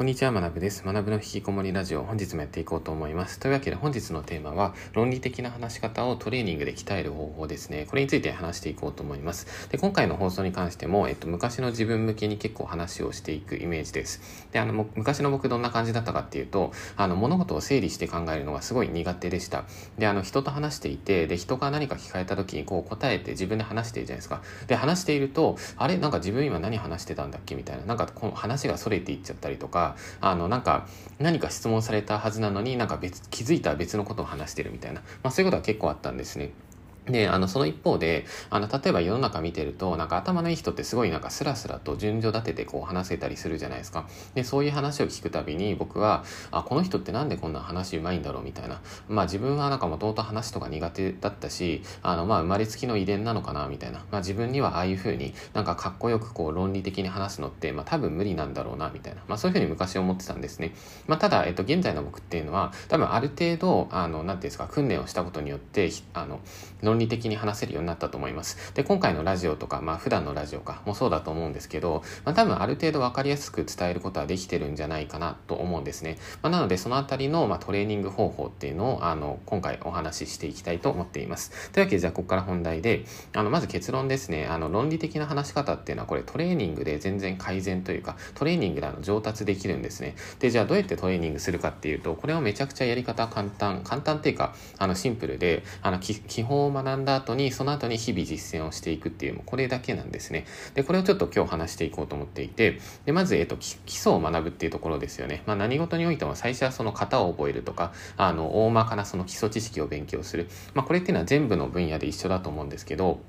こんにちは、学部です。学部の引きこもりラジオ、本日もやっていこうと思います。というわけで本日のテーマは、論理的な話し方をトレーニングで鍛える方法ですね。これについて話していこうと思います。で、今回の放送に関しても、えっと、昔の自分向けに結構話をしていくイメージです。で、あの、昔の僕どんな感じだったかっていうと、あの、物事を整理して考えるのがすごい苦手でした。で、あの、人と話していて、で、人が何か聞かれた時にこう答えて自分で話しているじゃないですか。で、話していると、あれ？なんか自分今何話してたんだっけ？みたいな。なんかこの話が逸れていっちゃったりとか、あの、なんか何か質問されたはずなのになんか別気づいたら別のことを話してるみたいな、まあ、そういうことは結構あったんですね。で、あの、その一方で、あの、例えば世の中見てると、なんか頭のいい人ってすごいなんかスラスラと順序立ててこう話せたりするじゃないですか。で、そういう話を聞くたびに僕は、あ、この人ってなんでこんな話うまいんだろうみたいな。まあ自分はなんかもともと話とか苦手だったし、あの、まあ生まれつきの遺伝なのかなみたいな。まあ自分にはああいう風になんかかっこよくこう論理的に話すのって、まあ多分無理なんだろうなみたいな。まあそういう風に昔思ってたんですね。まあただ、えっと、現在の僕っていうのは、多分ある程度、あの、なんていうんですか、訓練をしたことによって、あの、論理理的に話せるようになったと思います。で、今回のラジオとか、まあ普段のラジオかもそうだと思うんですけど、まあ多分ある程度分かりやすく伝えることはできてるんじゃないかなと思うんですね。まあ、なのでそのあたりの、まあ、トレーニング方法っていうのを、あの、今回お話ししていきたいと思っています。というわけでじゃあここから本題で、あの、まず結論ですね。あの、論理的な話し方っていうのはこれトレーニングで全然改善というか、トレーニングであの上達できるんですね。で、じゃあどうやってトレーニングするかっていうと、これはめちゃくちゃやり方簡単、簡単っていうか、あの、シンプルで、あの、基本を学んだ後に、その後に日々実践をしていくっていう、もうこれだけなんですね。で、これをちょっと今日話していこうと思っていて、で、まず、えっと、基礎を学ぶっていうところですよね。まあ、何事においても最初はその型を覚えるとか、あの、大まかなその基礎知識を勉強する。まあ、これっていうのは全部の分野で一緒だと思うんですけど、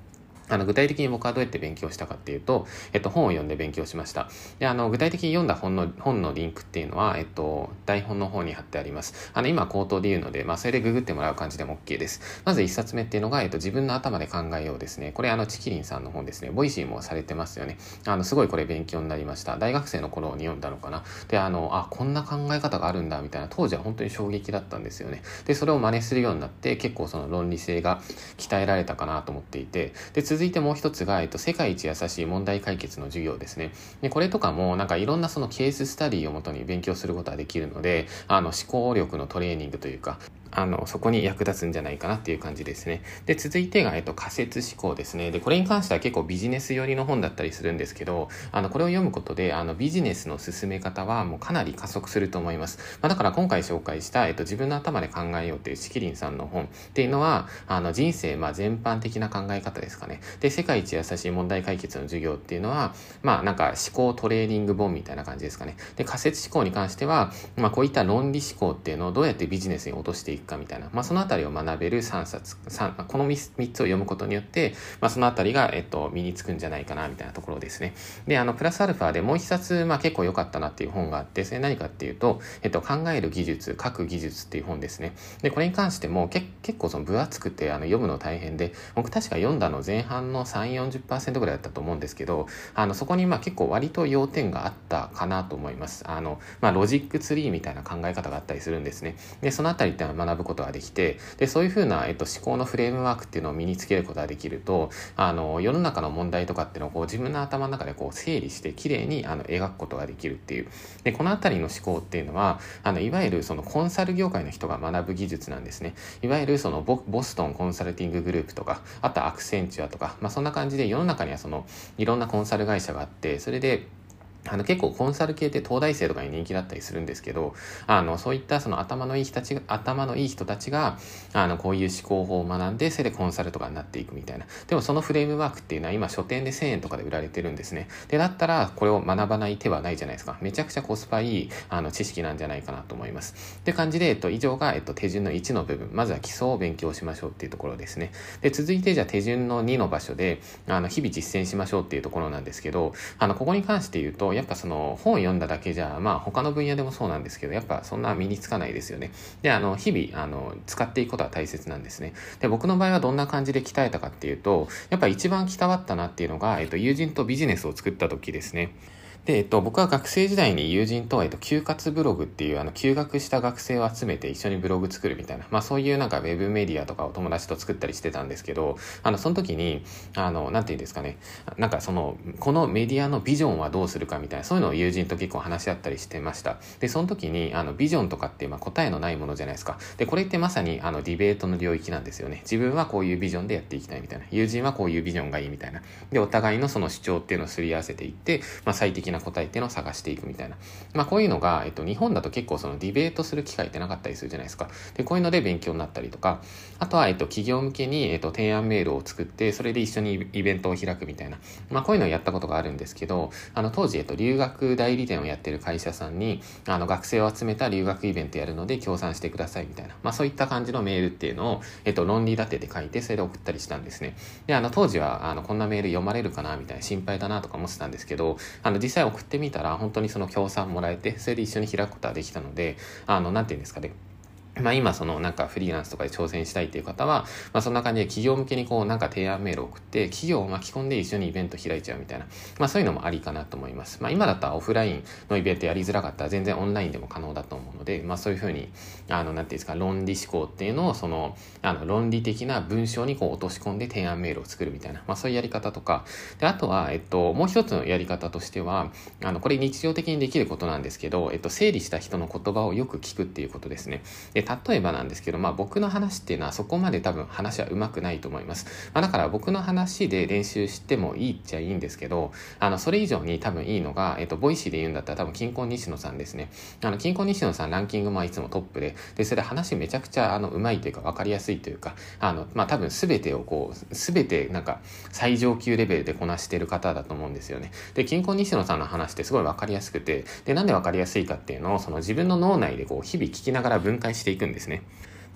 あの、具体的に僕はどうやって勉強したかっていうと、えっと、本を読んで勉強しました。で、あの、具体的に読んだ本の、本のリンクっていうのは、えっと、台本の方に貼ってあります。あの、今、口頭で言うので、まあ、それでググってもらう感じでも OK です。まず一冊目っていうのが、えっと、自分の頭で考えようですね。これ、あの、ちきりんさんの本ですね。ボイシーもされてますよね。あの、すごいこれ勉強になりました。大学生の頃に読んだのかな。で、あの、あ、こんな考え方があるんだ、みたいな、当時は本当に衝撃だったんですよね。で、それを真似するようになって、結構その論理性が鍛えられたかなと思っていて、で、続続いてもう一つが、えっと、世界一優しい問題解決の授業ですね。で、これとかも、なんかいろんなそのケーススタディをもとに勉強することができるので、あの、思考力のトレーニングというか、あの、そこに役立つんじゃないかなっていう感じですね。で、続いてが、えっと、仮説思考ですね。で、これに関しては結構ビジネス寄りの本だったりするんですけど、あの、これを読むことで、あの、ビジネスの進め方はもうかなり加速すると思います。まあ、だから今回紹介した、えっと、自分の頭で考えようっていうシキリンさんの本っていうのは、あの、人生、まあ、全般的な考え方ですかね。で、世界一優しい問題解決の授業っていうのは、まあ、なんか思考トレーニング本みたいな感じですかね。で、仮説思考に関しては、まあ、こういった論理思考っていうのをどうやってビジネスに落としていくかみたいな、まあ、そのあたりを学べる3冊、3この 3, 3つを読むことによって、まあ、そのあたりが、えっと、身につくんじゃないかな、みたいなところですね。で、あの、プラスアルファでもう一冊、まあ、結構良かったなっていう本があって、それ何かっていうと、えっと、考える技術、書く技術っていう本ですね。で、これに関しても、け結構その分厚くて、あの、読むの大変で、僕確か読んだの前半の3、4 0ぐらいだったと思うんですけど、あの、そこにまあ結構割と要点があったかなと思います。あの、まあ、ロジックツリーみたいな考え方があったりするんですね。で、そのあたりっていうのは学ぶことができて、で、そういうふうな、えっと、思考のフレームワークっていうのを身につけることができると、あの、世の中の問題とかっていうのをこう自分の頭の中でこう整理して綺麗にあの描くことができるっていう。で、このあたりの思考っていうのは、あの、いわゆるそのコンサル業界の人が学ぶ技術なんですね。いわゆるそのボボストンコンサルティンググループとか、あとアクセンチュアとか、まあそんな感じで世の中にはそのいろんなコンサル会社があって、それであの結構コンサル系って東大生とかに人気だったりするんですけど、あの、そういったその頭のいい人たちが、頭のいい人たちが、あの、こういう思考法を学んで、それでコンサルとかになっていくみたいな。でもそのフレームワークっていうのは今書店で1000円とかで売られてるんですね。で、だったらこれを学ばない手はないじゃないですか。めちゃくちゃコスパいい、あの、知識なんじゃないかなと思います。って感じで、えっと、以上が、えっと、手順の1の部分。まずは基礎を勉強しましょうっていうところですね。で、続いてじゃあ手順の2の場所で、あの、日々実践しましょうっていうところなんですけど、あの、ここに関して言うと、やっぱその、本読んだだけじゃ、まあ他の分野でもそうなんですけど、やっぱそんな身につかないですよね。で、あの、日々、あの、使っていくことは大切なんですね。で、僕の場合はどんな感じで鍛えたかっていうと、やっぱ一番鍛わったなっていうのが、えっと、友人とビジネスを作った時ですね。で、えっと、僕は学生時代に友人と、えっと、休活ブログっていう、あの、休学した学生を集めて一緒にブログ作るみたいな、まあそういうなんかウェブメディアとかを友達と作ったりしてたんですけど、あの、その時に、あの、なんていうんですかね、なんかその、このメディアのビジョンはどうするかみたいな、そういうのを友人と結構話し合ったりしてました。で、その時に、あの、ビジョンとかって、まあ答えのないものじゃないですか。で、これってまさに、あの、ディベートの領域なんですよね。自分はこういうビジョンでやっていきたいみたいな。友人はこういうビジョンがいいみたいな。で、お互いのその主張っていうのをすり合わせていって、まあ最適な答えっていうのを探していくみたいな。まあこういうのが、えっと、日本だと結構そのディベートする機会ってなかったりするじゃないですか。で、こういうので勉強になったりとか、あとは、えっと、企業向けに、えっと、提案メールを作って、それで一緒にイベントを開くみたいな。まあこういうのをやったことがあるんですけど、あの、当時、えっと、留学代理店をやってる会社さんに、あの、学生を集めた留学イベントやるので協賛してくださいみたいな。まあそういった感じのメールっていうのを、えっと、論理立てて書いて、それで送ったりしたんですね。で、あの、当時は、あの、こんなメール読まれるかなみたいな心配だなとか思ってたんですけど、あの、実際送ってみたら、本当にその協賛もらえて、それで一緒に開くことができたので、あの、なんて言うんですかね。まあ今そのなんかフリーランスとかで挑戦したいっていう方は、まあそんな感じで企業向けにこうなんか提案メールを送って企業を巻き込んで一緒にイベント開いちゃうみたいな、まあそういうのもありかなと思います。まあ今だったらオフラインのイベントやりづらかったら全然オンラインでも可能だと思うので、まあそういうふうに、あのなんていうんですか、論理思考っていうのをその、あの論理的な文章にこう落とし込んで提案メールを作るみたいな、まあそういうやり方とか、で、あとは、えっと、もう一つのやり方としては、あのこれ日常的にできることなんですけど、えっと、整理した人の言葉をよく聞くっていうことですね。で、例えばなんですけど、まあ僕の話っていうのはそこまで多分話は上手くないと思います。まあだから僕の話で練習してもいいっちゃいいんですけど、あの、それ以上に多分いいのが、えっと、ボイシーで言うんだったら多分キンコン西野さんですね。あの、キンコン西野さんランキングもいつもトップで、で、それ話めちゃくちゃあの、上手いというか分かりやすいというか、あの、まあ多分全てをこう、全てなんか最上級レベルでこなしてる方だと思うんですよね。で、金婚西野さんの話ってすごい分かりやすくて、で、なんで分かりやすいかっていうのを、その自分の脳内でこう、日々聞きながら分解していくんですね。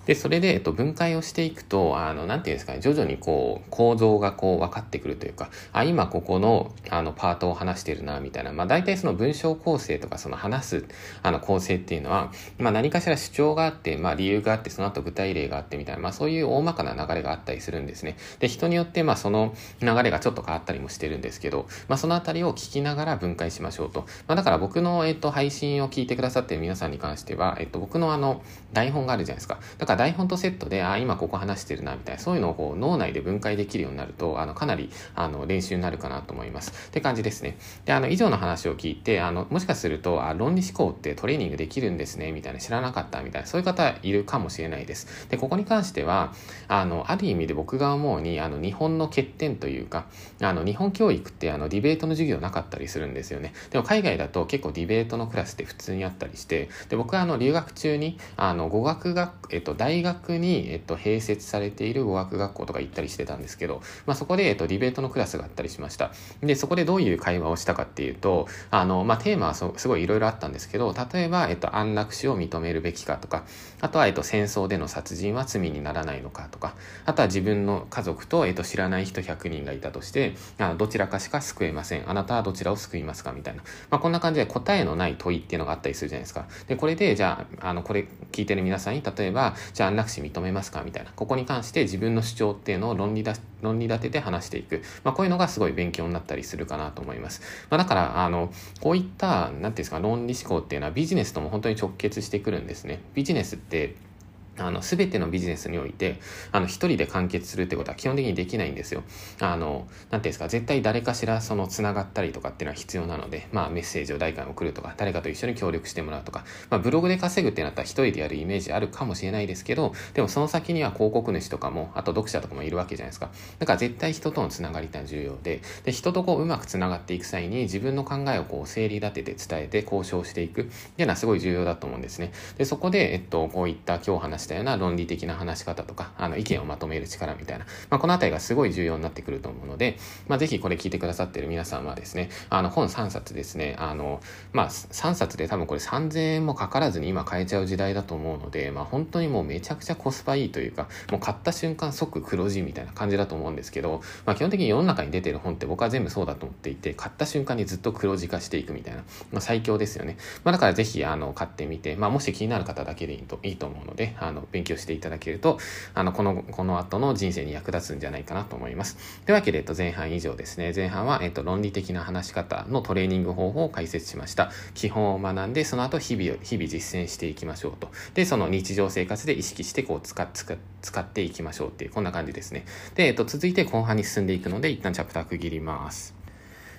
で、それで、えっと、分解をしていくと、あの、なんていうんですかね、徐々にこう、構造がこう、分かってくるというか、あ、今ここの、あの、パートを話してるな、みたいな。まあ、大体その文章構成とか、その話す、あの、構成っていうのは、まあ、何かしら主張があって、まあ、理由があって、その後具体例があってみたいな、まあ、そういう大まかな流れがあったりするんですね。で、人によって、まあ、その流れがちょっと変わったりもしてるんですけど、まあ、そのあたりを聞きながら分解しましょうと。まあ、だから僕の、えっと、配信を聞いてくださってる皆さんに関しては、えっと、僕のあの、台本があるじゃないですか。だから台本とセットで、で、あ、今ここ話してるな、みたいな、そういうのをこう脳内で分解できるようになると、あの、かなり、あの、練習になるかなと思います。って感じですね。で、あの、以上の話を聞いて、あの、もしかすると、あ、論理思考ってトレーニングできるんですね、みたいな、知らなかった、みたいな、そういう方いるかもしれないです。で、ここに関しては、あの、ある意味で僕が思うに、あの、日本の欠点というか、あの、日本教育って、あの、ディベートの授業なかったりするんですよね。でも、海外だと結構ディベートのクラスって普通にあったりして、で、僕はあの、留学中に、あの、語学学、えっと、大学に、えっと、併設されている語学学校とか行ったりしてたんですけど、まあ、そこで、えっと、ディベートのクラスがあったりしました。で、そこでどういう会話をしたかっていうと、あの、まあ、テーマはすごいいろいろあったんですけど、例えば、えっと、安楽死を認めるべきかとか、あとは、えっと、戦争での殺人は罪にならないのかとか、あとは自分の家族と、えっと、知らない人100人がいたとして、あのどちらかしか救えません。あなたはどちらを救いますかみたいな。まあ、こんな感じで答えのない問いっていうのがあったりするじゃないですか。で、これで、じゃあ、あの、これ聞いてる皆さんに、例えば、じゃあ安楽死認めますか？みたいな。ここに関して自分の主張っていうのを論理だ論理立てて話していく。まあ、こういうのがすごい勉強になったりするかなと思います。まあ、だから、あの、こういった、何て言うんですか、論理思考っていうのはビジネスとも本当に直結してくるんですね。ビジネスって、あの、すべてのビジネスにおいて、あの、一人で完結するってことは基本的にできないんですよ。あの、なんていうんですか、絶対誰かしらその繋がったりとかっていうのは必要なので、まあメッセージを誰かに送るとか、誰かと一緒に協力してもらうとか、まあブログで稼ぐってなったら一人でやるイメージあるかもしれないですけど、でもその先には広告主とかも、あと読者とかもいるわけじゃないですか。だから絶対人との繋がりってのは重要で、で、人とこううまく繋がっていく際に自分の考えをこう整理立てて伝えて交渉していくっていうのはすごい重要だと思うんですね。で、そこで、えっと、こういった今日話したような論理的な話し方とか、あの、意見をまとめる力みたいな、まあ、このあたりがすごい重要になってくると思うので、まあ、ぜひこれ聞いてくださってる皆さんはですね、あの、本3冊ですね、あの、まあ、3冊で多分これ3000円もかからずに今買えちゃう時代だと思うので、まあ、本当にもうめちゃくちゃコスパいいというか、もう買った瞬間即黒字みたいな感じだと思うんですけど、まあ、基本的に世の中に出てる本って僕は全部そうだと思っていて、買った瞬間にずっと黒字化していくみたいな、まあ、最強ですよね。まあ、だからぜひ、あの、買ってみて、まあ、もし気になる方だけでいいといいと思うので、あの、の、勉強していただけると、あの、この、この後の人生に役立つんじゃないかなと思います。というわけで、えっと、前半以上ですね。前半は、えっと、論理的な話し方のトレーニング方法を解説しました。基本を学んで、その後、日々、日々実践していきましょうと。で、その日常生活で意識して、こう、使、使、使っていきましょうっていう、こんな感じですね。で、えっと、続いて後半に進んでいくので、一旦チャプター区切ります。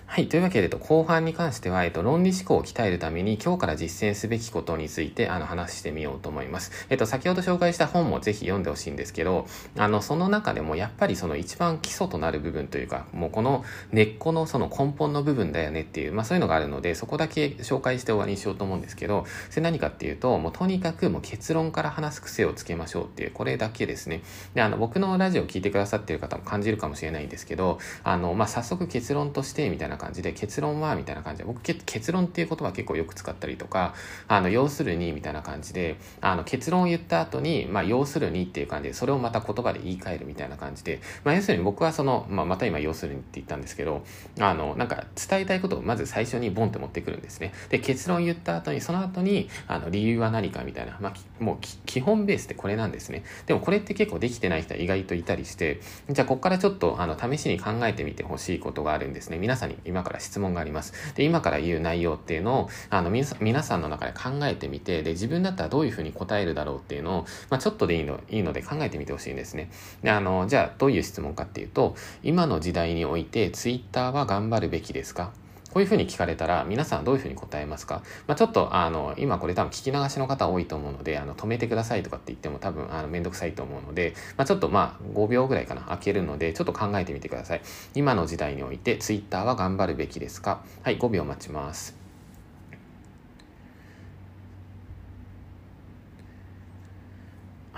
はい。というわけで、後半に関しては、えっと、論理思考を鍛えるために、今日から実践すべきことについて、あの、話してみようと思います。えっと、先ほど紹介した本もぜひ読んでほしいんですけど、あの、その中でも、やっぱりその一番基礎となる部分というか、もうこの根っこのその根本の部分だよねっていう、まあそういうのがあるので、そこだけ紹介して終わりにしようと思うんですけど、それ何かっていうと、もうとにかくもう結論から話す癖をつけましょうっていう、これだけですね。で、あの、僕のラジオを聞いてくださってる方も感じるかもしれないんですけど、あの、まあ早速結論として、みたいな感じで、結論はみたいな感じで。僕結論っていう言葉結構よく使ったりとかあの要するにみたいな感じであの結論を言った後にまあ要するにっていう感じでそれをまた言葉で言い換えるみたいな感じで、まあ、要するに僕はその、まあ、また今要するにって言ったんですけどあのなんか伝えたいことをまず最初にボンって持ってくるんですね。で結論言った後にその後にあの理由は何かみたいな、まあ、もう基本ベースってこれなんですね。でもこれって結構できてない人は意外といたりしてじゃあここからちょっとあの試しに考えてみてほしいことがあるんですね。皆さんに今から質問があります。で今から言う内容っていうのをあの皆さんの中で考えてみてで自分だったらどういうふうに答えるだろうっていうのを、まあ、ちょっとでいいのいいので考えてみてほしいんですね。であのじゃあどういう質問かっていうと今の時代においてツイッターは頑張るべきですか？こういうふうに聞かれたら皆さんどういうふうに答えますか、まあ、ちょっとあの今これ多分聞き流しの方多いと思うのであの止めてくださいとかって言っても多分あのめんどくさいと思うので、まあ、ちょっとまあ5秒ぐらいかな開けるのでちょっと考えてみてください。今の時代において Twitter は頑張るべきですか？はい5秒待ちます。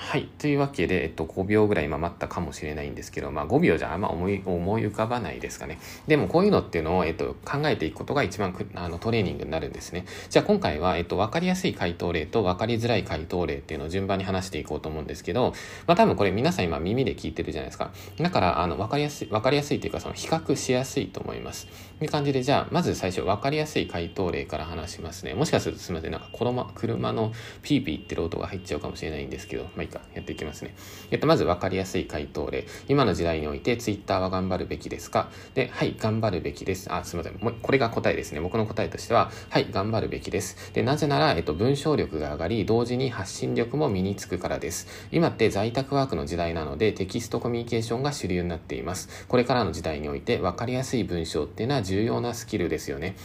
はい。というわけで、えっと、5秒ぐらい今待ったかもしれないんですけど、まあ5秒じゃあんま思い、思い浮かばないですかね。でもこういうのっていうのを、えっと、考えていくことが一番あのトレーニングになるんですね。じゃあ今回は、えっと、わかりやすい回答例とわかりづらい回答例っていうのを順番に話していこうと思うんですけど、まあ多分これ皆さん今耳で聞いてるじゃないですか。だから、あの、わかりやすい、わかりやすいっていうか、その比較しやすいと思います。という感じで、じゃあ、まず最初、わかりやすい回答例から話しますね。もしかするとすみません、なんか車、車のピーピー言ってる音が入っちゃうかもしれないんですけど、まあか、やっていきますね。えっと、まず分かりやすい回答例。今の時代において Twitter は頑張るべきですか？で、はい、頑張るべきです。あ、すみません。もうこれが答えですね。僕の答えとしては、はい、頑張るべきです。で、なぜなら、えっと、文章力が上がり、同時に発信力も身につくからです。今って在宅ワークの時代なので、テキストコミュニケーションが主流になっています。これからの時代において、分かりやすい文章っていうのは重要なスキルですよね。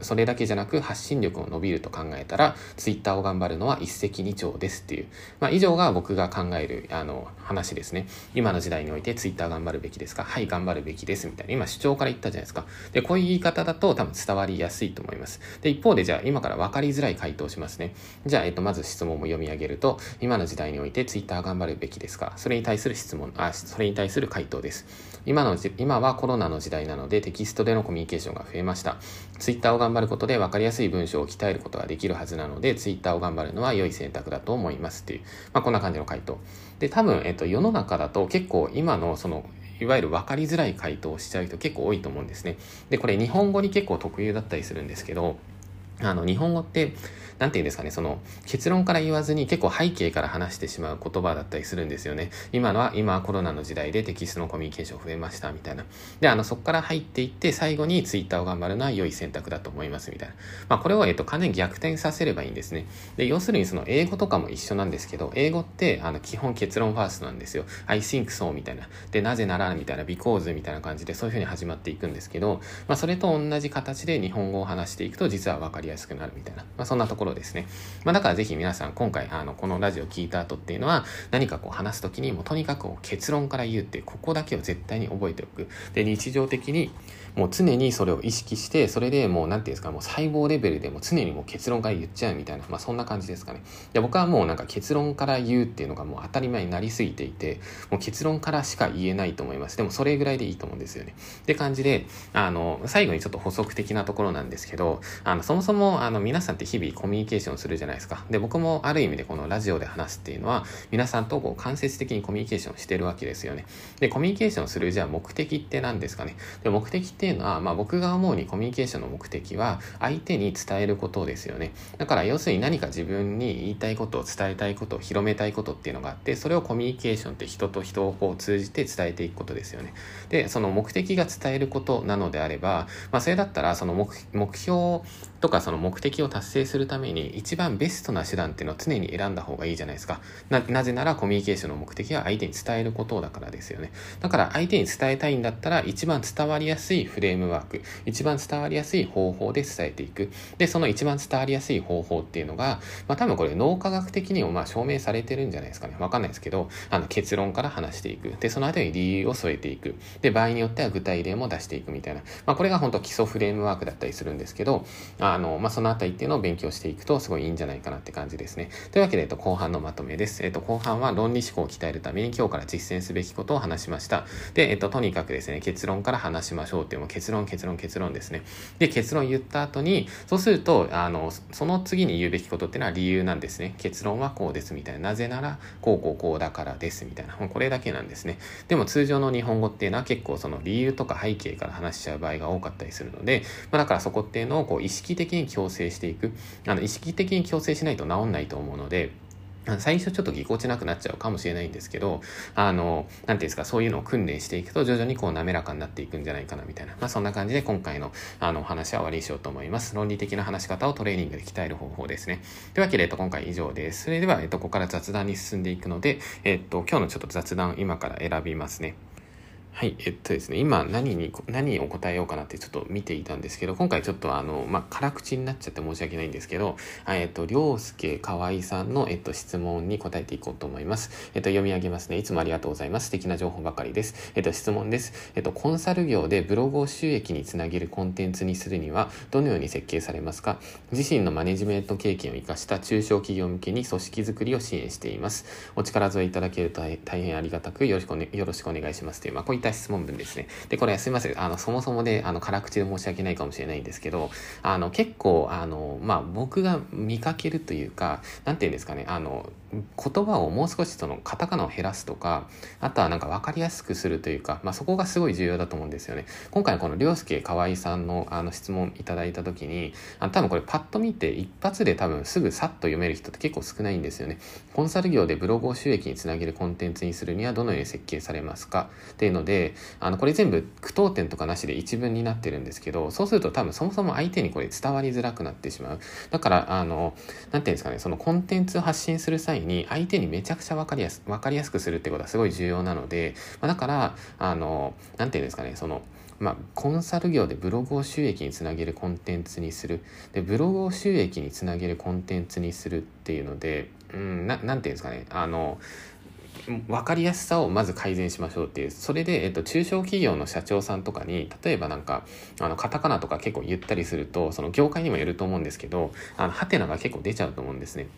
それだけじゃなく、発信力を伸びると考えたら、Twitter を頑張るのは一石二鳥ですっていう。まあ、以上が僕が考える、あの、話ですね。今の時代において Twitter 頑張るべきですか？はい、頑張るべきです。みたいな。今主張から言ったじゃないですか。で、こういう言い方だと多分伝わりやすいと思います。で、一方でじゃあ今から分かりづらい回答しますね。じゃあ、えっと、まず質問も読み上げると、今の時代において Twitter 頑張るべきですか？それに対する質問、あ、それに対する回答です。今の今はコロナの時代なのでテキストでのコミュニケーションが増えました。ツイッターを頑張ることで分かりやすい文章を鍛えることができるはずなので、ツイッターを頑張るのは良い選択だと思いますっていう、まあ、こんな感じの回答。で、多分、えっと、世の中だと結構今のその、いわゆる分かりづらい回答をしちゃう人結構多いと思うんですね。で、これ日本語に結構特有だったりするんですけど、あの、日本語って、なんて言うんですかね、その、結論から言わずに結構背景から話してしまう言葉だったりするんですよね。今のは、今はコロナの時代でテキストのコミュニケーション増えました、みたいな。で、あの、そこから入っていって、最後にツイッターを頑張るのは良い選択だと思います、みたいな。まあ、これを、えっと、完全に逆転させればいいんですね。で、要するにその、英語とかも一緒なんですけど、英語って、あの、基本結論ファーストなんですよ。I think so, みたいな。で、なぜなら、みたいな、because みたいな感じで、そういう風に始まっていくんですけど、まあ、それと同じ形で日本語を話していくと、実は分かりやすくなるみたいな。まあ、そんなところですね。まあ、だからぜひ皆さん今回あのこのラジオ聞いた後っていうのは何かこう話す時にもとにかく結論から言うっていうここだけを絶対に覚えておく。で日常的にもう常にそれを意識して、それでもう何て言うんですか、もう細胞レベルでも常にもう結論から言っちゃうみたいな、まあそんな感じですかね。いや僕はもうなんか結論から言うっていうのがもう当たり前になりすぎていて、もう結論からしか言えないと思います。でもそれぐらいでいいと思うんですよね。って感じで、あの、最後にちょっと補足的なところなんですけど、あの、そもそもあの皆さんって日々コミュニケーションするじゃないですか。で、僕もある意味でこのラジオで話すっていうのは、皆さんとこう間接的にコミュニケーションしてるわけですよね。で、コミュニケーションするじゃあ目的って何ですかね。で、目的っていうのは、まあ僕が思うにコミュニケーションの目的は、相手に伝えることですよね。だから要するに何か自分に言いたいことを伝えたいことを広めたいことっていうのがあって、それをコミュニケーションって人と人をこう通じて伝えていくことですよね。で、その目的が伝えることなのであれば、まあそれだったらその目標とかその目的を達成するために一番ベストな手段っていうのを常に選んだ方がいいじゃないですか。な、なぜならコミュニケーションの目的は相手に伝えることだからですよね。だから相手に伝えたいんだったら一番伝わりやすいフレームワーク、一番伝わりやすい方法で伝えていく。で、その一番伝わりやすい方法っていうのが、まあ多分これ脳科学的にもまあ証明されてるんじゃないですかね。わかんないですけど、あの結論から話していく。で、その後に理由を添えていく。で、場合によっては具体例も出していくみたいな。まあこれが本当基礎フレームワークだったりするんですけど、あの、まあそのあたりっていうのを勉強していくとすごいいいんじゃないかなって感じですね。というわけで、えっと、後半のまとめです。えっと、後半は論理思考を鍛えるために今日から実践すべきことを話しました。で、えっと、とにかくですね、結論から話しましょうっても結論、結論、結論ですね。で、結論言った後に、そうすると、あの、その次に言うべきことっていうのは理由なんですね。結論はこうですみたいな。なぜなら、こうこうこうだからですみたいな。これだけなんですね。でも通常の日本語っていうのは結構その理由とか背景から話しちゃう場合が多かったりするので、まあ、だからそこっていうのをこう意識的に強制していく。あの意識的に強制しないと治んないと思うので、最初ちょっとぎこちなくなっちゃうかもしれないんですけど、あの、なんていうんですか、そういうのを訓練していくと徐々にこう滑らかになっていくんじゃないかなみたいな。まあそんな感じで今回のあの話は終わりにしようと思います。論理的な話し方をトレーニングで鍛える方法ですね。というわけで、えっと、今回以上です。それでは、えっと、ここから雑談に進んでいくので、えっと、今日のちょっと雑談今から選びますね。はい、えっとですね、今何に、何を答えようかなってちょっと見ていたんですけど、今回ちょっとあの、まあ、辛口になっちゃって申し訳ないんですけど、えっと、りょうすけかわいさんの、えっと、質問に答えていこうと思います。えっと、読み上げますね。いつもありがとうございます。素敵な情報ばかりです。えっと、質問です。えっと、コンサル業でブログを収益につなげるコンテンツにするには、どのように設計されますか？自身のマネジメント経験を生かした中小企業向けに組織づくりを支援しています。お力添えいただけると大変ありがたくよろしくお,、ね、よろしくお願いしますという、まあ、こういった質問文ですね。で、これすいません。あの、そもそもで、あの、辛口で申し訳ないかもしれないんですけど、あの、結構、あの、まあ、僕が見かけるというか、なんていうんですかね、あの、言葉をもう少しそのカタカナを減らすとか、あとはなんか分かりやすくするというか、まあ、そこがすごい重要だと思うんですよね。今回この涼介河合さんのあの質問いただいた時に、あ多分これパッと見て一発で多分すぐさっと読める人って結構少ないんですよね。コンサル業でブログを収益につなげるコンテンツにするにはどのように設計されますか？っていうので、あのこれ全部句読点とかなしで一文になってるんですけど、そうすると多分そもそも相手にこれ伝わりづらくなってしまう。だから、あの、なんていうんですかね、そのコンテンツを発信する際に相手にめちゃくちゃ分かりやす分かりやすくするってことはすごい重要なので、まあ、だからあの何て言うんですかねそのまあ、コンサル業でブログを収益につなげるコンテンツにするでブログを収益につなげるコンテンツにするっていうのでうんななんて言うんですかねあの分かりやすさをまず改善しましょうっていう。それで、えっと、中小企業の社長さんとかに、例えばなんか、あの、カタカナとか結構言ったりすると、その業界にもよると思うんですけど、あの、ハテナが結構出ちゃうと思うんですね。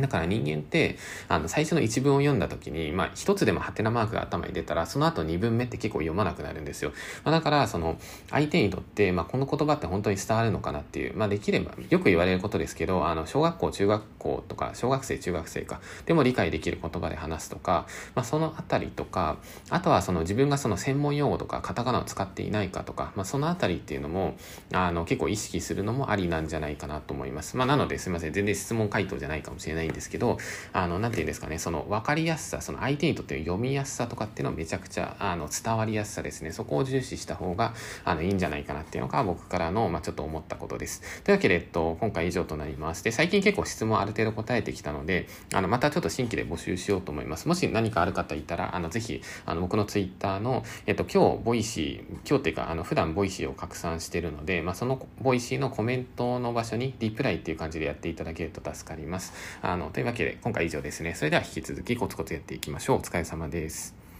だから人間って、あの、最初の一文を読んだ時に、まあ、一つでもハテナマークが頭に出たら、その後二文目って結構読まなくなるんですよ。まあ、だから、その、相手にとって、まあ、この言葉って本当に伝わるのかなっていう、まあ、できれば、よく言われることですけど、あの、小学校、中学校とか、小学生、中学生か、でも理解できる言葉で話すとか、まあ、そのあたりとか、あとはその自分がその専門用語とか、カタカナを使っていないかとか、まあ、そのあたりっていうのも、あの、結構意識するのもありなんじゃないかなと思います。まあ、なので、すいません。全然質問回答じゃないかもしれないんですけど、あの、なんて言うんですかね、その分かりやすさ、その相手にとっての読みやすさとかっていうのはめちゃくちゃ、あの、伝わりやすさですね。そこを重視した方が、あの、いいんじゃないかなっていうのが僕からの、まあ、ちょっと思ったことです。というわけで、えっと、今回以上となります。で、最近結構質問ある程度答えてきたので、あの、またちょっと新規で募集しようと思います。もし何かある方いたら、あの、ぜひ、あの、僕のツイッターの、えっと、今日、ボイシー、今日っていうか、あの、普段ボイシーを拡散してるので、まあ、そのボイシーのコメントの場所にリプライっていう感じでやっていただけると助かります。あの、というわけで、今回以上ですね。それでは引き続きコツコツやっていきましょう。お疲れ様です。